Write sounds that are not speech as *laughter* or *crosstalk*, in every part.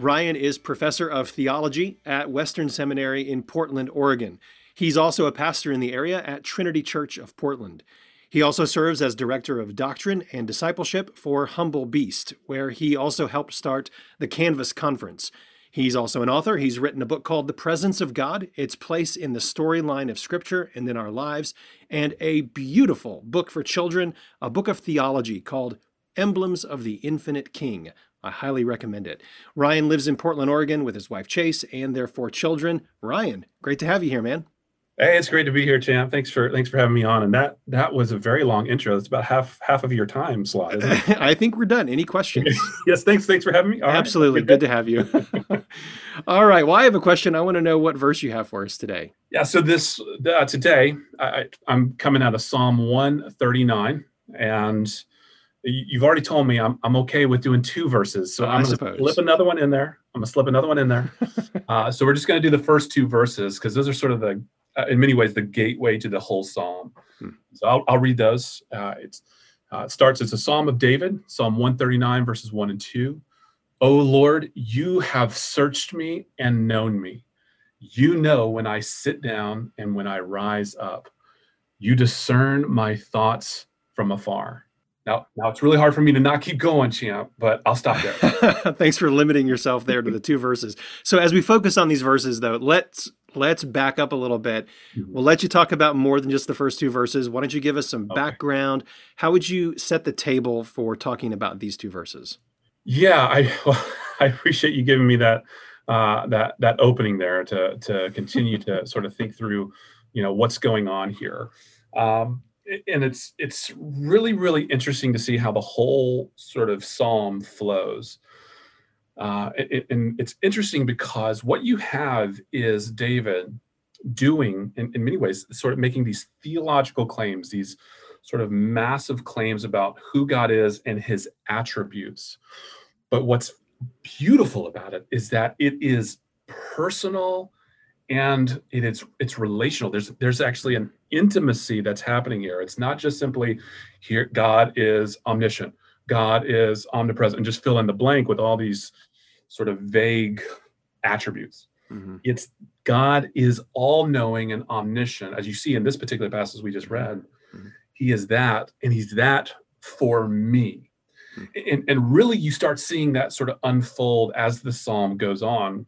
Ryan is professor of theology at Western Seminary in Portland, Oregon. He's also a pastor in the area at Trinity Church of Portland. He also serves as director of doctrine and discipleship for Humble Beast, where he also helped start the Canvas Conference. He's also an author. He's written a book called The Presence of God, its place in the storyline of Scripture and in our lives, and a beautiful book for children, a book of theology called Emblems of the Infinite King. I highly recommend it. Ryan lives in Portland, Oregon with his wife Chase and their four children. Ryan, great to have you here, man. Hey, it's great to be here, champ. Thanks for thanks for having me on. And that that was a very long intro. It's about half half of your time slot. *laughs* I think we're done. Any questions? *laughs* yes, thanks. Thanks for having me. All Absolutely, right. good to have you. *laughs* All right. Well, I have a question. I want to know what verse you have for us today. Yeah. So this uh, today, I, I'm coming out of Psalm 139, and you've already told me I'm, I'm okay with doing two verses. So I'm going to slip another one in there. I'm going to slip another one in there. *laughs* uh, so we're just going to do the first two verses because those are sort of the, uh, in many ways, the gateway to the whole psalm. Hmm. So I'll, I'll, read those. Uh, it's, uh, it starts, it's a psalm of David, Psalm 139, verses 1 and 2. O Lord, you have searched me and known me. You know when I sit down and when I rise up. You discern my thoughts from afar. Now, now it's really hard for me to not keep going, champ, but I'll stop there. *laughs* Thanks for limiting yourself there to the two verses. So as we focus on these verses, though, let's let's back up a little bit. Mm-hmm. We'll let you talk about more than just the first two verses. Why don't you give us some okay. background? How would you set the table for talking about these two verses? Yeah, I well, *laughs* I appreciate you giving me that uh, that that opening there to to continue to sort of think through, you know, what's going on here. Um, and it's it's really really interesting to see how the whole sort of psalm flows. Uh, and it's interesting because what you have is david doing in, in many ways sort of making these theological claims these sort of massive claims about who god is and his attributes. But what's beautiful about it is that it is personal and it is it's relational. There's there's actually an intimacy that's happening here it's not just simply here god is omniscient god is omnipresent and just fill in the blank with all these sort of vague attributes mm-hmm. it's god is all knowing and omniscient as you see in this particular passage we just read mm-hmm. he is that and he's that for me mm-hmm. and, and really you start seeing that sort of unfold as the psalm goes on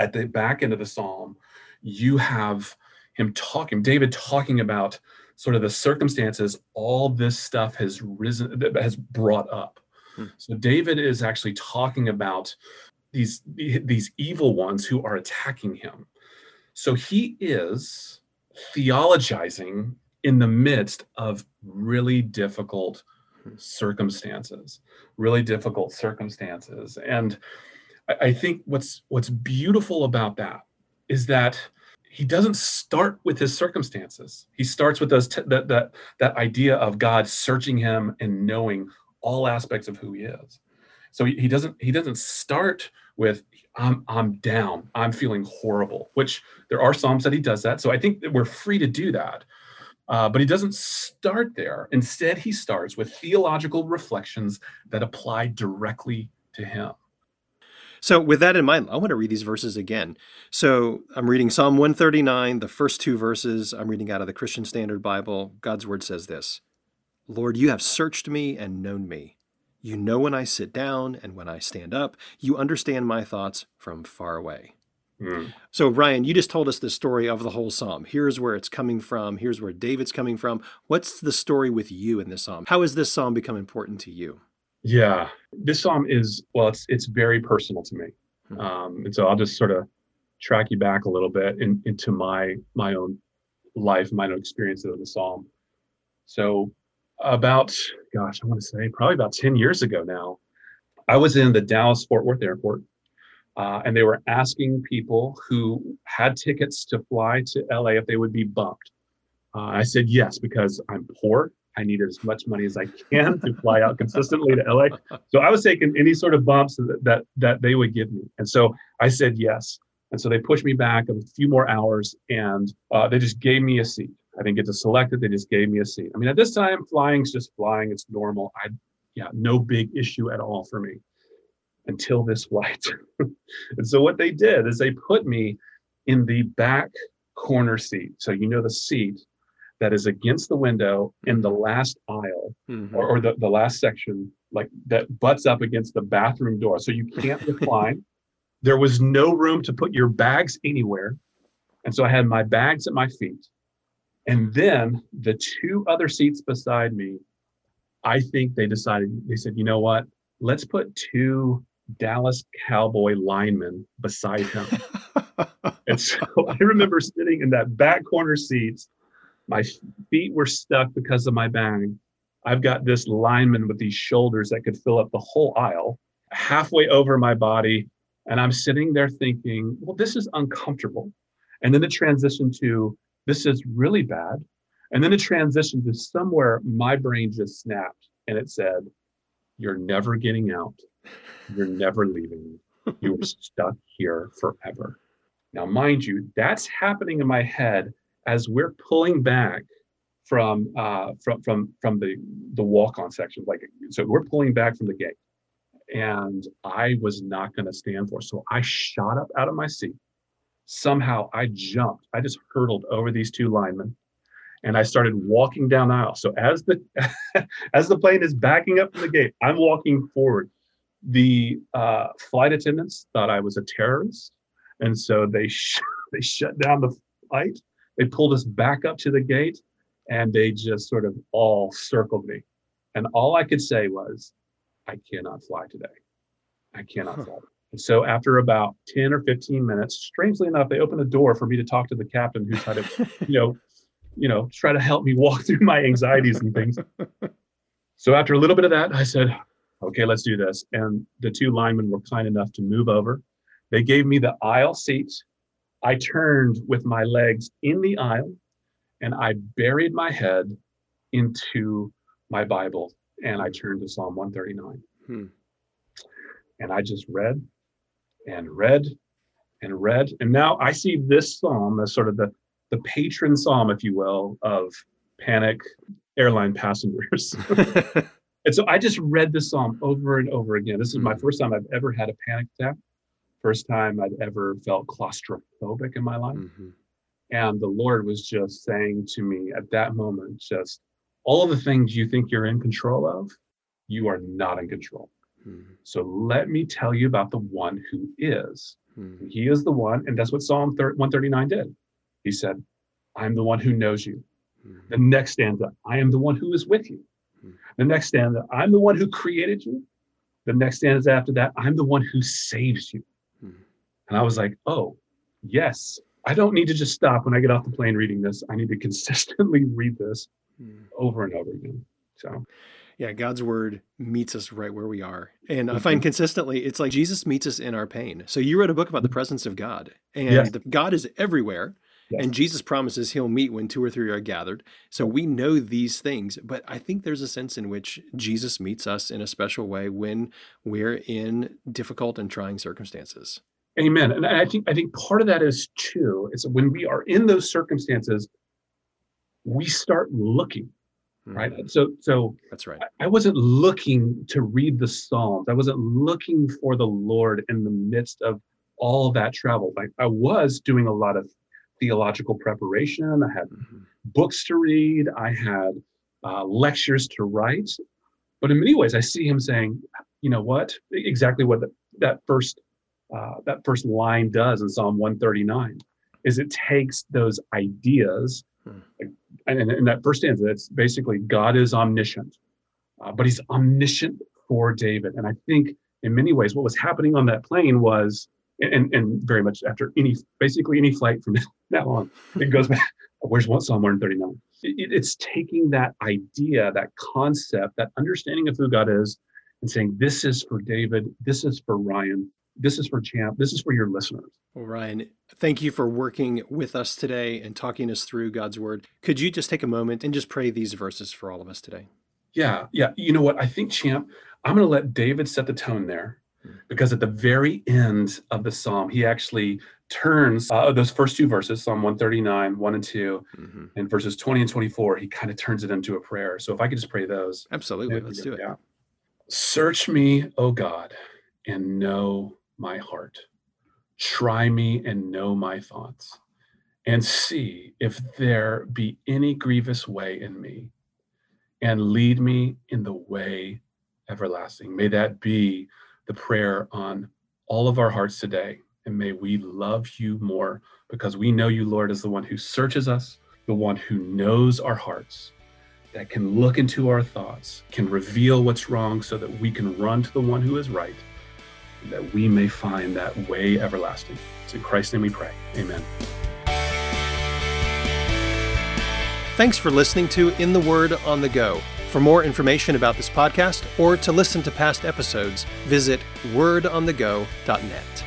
at the back end of the psalm, you have him talking, David talking about sort of the circumstances all this stuff has risen, has brought up. Hmm. So David is actually talking about these these evil ones who are attacking him. So he is theologizing in the midst of really difficult hmm. circumstances, really difficult circumstances. And I think what's what's beautiful about that is that he doesn't start with his circumstances. He starts with those t- that that that idea of God searching him and knowing all aspects of who he is. So he, he doesn't he doesn't start with I'm I'm down, I'm feeling horrible, which there are psalms that he does that. So I think that we're free to do that. Uh, but he doesn't start there. Instead, he starts with theological reflections that apply directly to him. So, with that in mind, I want to read these verses again. So, I'm reading Psalm 139, the first two verses. I'm reading out of the Christian Standard Bible. God's word says this Lord, you have searched me and known me. You know when I sit down and when I stand up. You understand my thoughts from far away. Mm. So, Ryan, you just told us the story of the whole psalm. Here's where it's coming from. Here's where David's coming from. What's the story with you in this psalm? How has this psalm become important to you? Yeah, this psalm is well, it's it's very personal to me, mm-hmm. um, and so I'll just sort of track you back a little bit in, into my my own life, my own experience of the psalm. So, about gosh, I want to say probably about ten years ago now, I was in the Dallas Fort Worth airport, uh, and they were asking people who had tickets to fly to LA if they would be bumped. Uh, I said yes because I'm poor. I needed as much money as I can to fly out consistently to LA. So I was taking any sort of bumps that that, that they would give me, and so I said yes. And so they pushed me back a few more hours, and uh, they just gave me a seat. I didn't get to select it; they just gave me a seat. I mean, at this time, flying's just flying; it's normal. I, yeah, no big issue at all for me until this flight. *laughs* and so what they did is they put me in the back corner seat. So you know the seat that is against the window in the last aisle mm-hmm. or, or the, the last section, like that butts up against the bathroom door. So you can't *laughs* recline. there was no room to put your bags anywhere. And so I had my bags at my feet. And then the two other seats beside me, I think they decided, they said, you know what? Let's put two Dallas Cowboy linemen beside him. *laughs* and so I remember sitting in that back corner seat. My feet were stuck because of my bag. I've got this lineman with these shoulders that could fill up the whole aisle, halfway over my body. And I'm sitting there thinking, well, this is uncomfortable. And then the transition to this is really bad. And then the transition to somewhere my brain just snapped and it said, You're never getting out. You're never leaving. You are stuck here forever. Now, mind you, that's happening in my head as we're pulling back from uh, from from from the the walk-on section. Like, so we're pulling back from the gate, and I was not going to stand for. It. So I shot up out of my seat. Somehow I jumped. I just hurtled over these two linemen, and I started walking down the aisle. So as the *laughs* as the plane is backing up from the gate, I'm walking forward the uh, flight attendants thought I was a terrorist, and so they *laughs* sh- they shut down the flight. They pulled us back up to the gate, and they just sort of all circled me. And all I could say was, "I cannot fly today. I cannot huh. fly." And so after about ten or fifteen minutes, strangely enough, they opened a door for me to talk to the captain, who tried to, you know, you know, try to help me walk *laughs* through my anxieties and things. *laughs* So after a little bit of that, I said, okay, let's do this. And the two linemen were kind enough to move over. They gave me the aisle seat. I turned with my legs in the aisle and I buried my head into my Bible and I turned to Psalm 139. Hmm. And I just read and read and read. And now I see this psalm as sort of the, the patron psalm, if you will, of panic airline passengers. *laughs* *laughs* And so I just read this psalm over and over again. This is my mm. first time I've ever had a panic attack. First time I've ever felt claustrophobic in my life. Mm-hmm. And the Lord was just saying to me at that moment, just all of the things you think you're in control of, you are not in control. Mm-hmm. So let me tell you about the one who is. Mm-hmm. He is the one, and that's what Psalm 139 did. He said, I'm the one who knows you. Mm-hmm. The next stanza, I am the one who is with you. The next stanza, I'm the one who created you. The next stanza after that, I'm the one who saves you. And I was like, oh, yes. I don't need to just stop when I get off the plane reading this. I need to *laughs* consistently read this hmm. over and over again. So, yeah, God's word meets us right where we are. And mm-hmm. I find consistently, it's like Jesus meets us in our pain. So, you wrote a book about the presence of God, and yes. God is everywhere. Yes. And Jesus promises he'll meet when two or three are gathered. So we know these things, but I think there's a sense in which Jesus meets us in a special way when we're in difficult and trying circumstances. Amen. And I think I think part of that is too is when we are in those circumstances, we start looking, right? Mm-hmm. So so that's right. I, I wasn't looking to read the Psalms. I wasn't looking for the Lord in the midst of all that travel. Like I was doing a lot of theological preparation. I had mm-hmm. books to read. I had uh, lectures to write. But in many ways, I see him saying, you know what? Exactly what the, that first uh, that first line does in Psalm 139 is it takes those ideas, hmm. and in that first stanza, it's basically God is omniscient, uh, but He's omniscient for David. And I think in many ways, what was happening on that plane was and, and very much after any basically any flight from *laughs* now on, it goes back. *laughs* Where's what Psalm 139? It, it's taking that idea, that concept, that understanding of who God is, and saying, "This is for David. This is for Ryan. This is for champ this is for your listeners. Well ryan thank you for working with us today and talking us through god's word. Could you just take a moment and just pray these verses for all of us today? Yeah yeah. You know what? I think champ i'm going to let david set the tone there hmm. because at the very end of the psalm he actually turns uh, those first two verses psalm 139 1 and 2 mm-hmm. and verses 20 and 24 he kind of turns it into a prayer. So if i could just pray those. Absolutely. Let's do it. Yeah. Search me o god and know my heart. Try me and know my thoughts, and see if there be any grievous way in me, and lead me in the way everlasting. May that be the prayer on all of our hearts today. And may we love you more because we know you, Lord, as the one who searches us, the one who knows our hearts, that can look into our thoughts, can reveal what's wrong so that we can run to the one who is right that we may find that way everlasting. It's in Christ's name we pray. Amen. Thanks for listening to In the Word on the Go. For more information about this podcast or to listen to past episodes, visit wordonthego.net.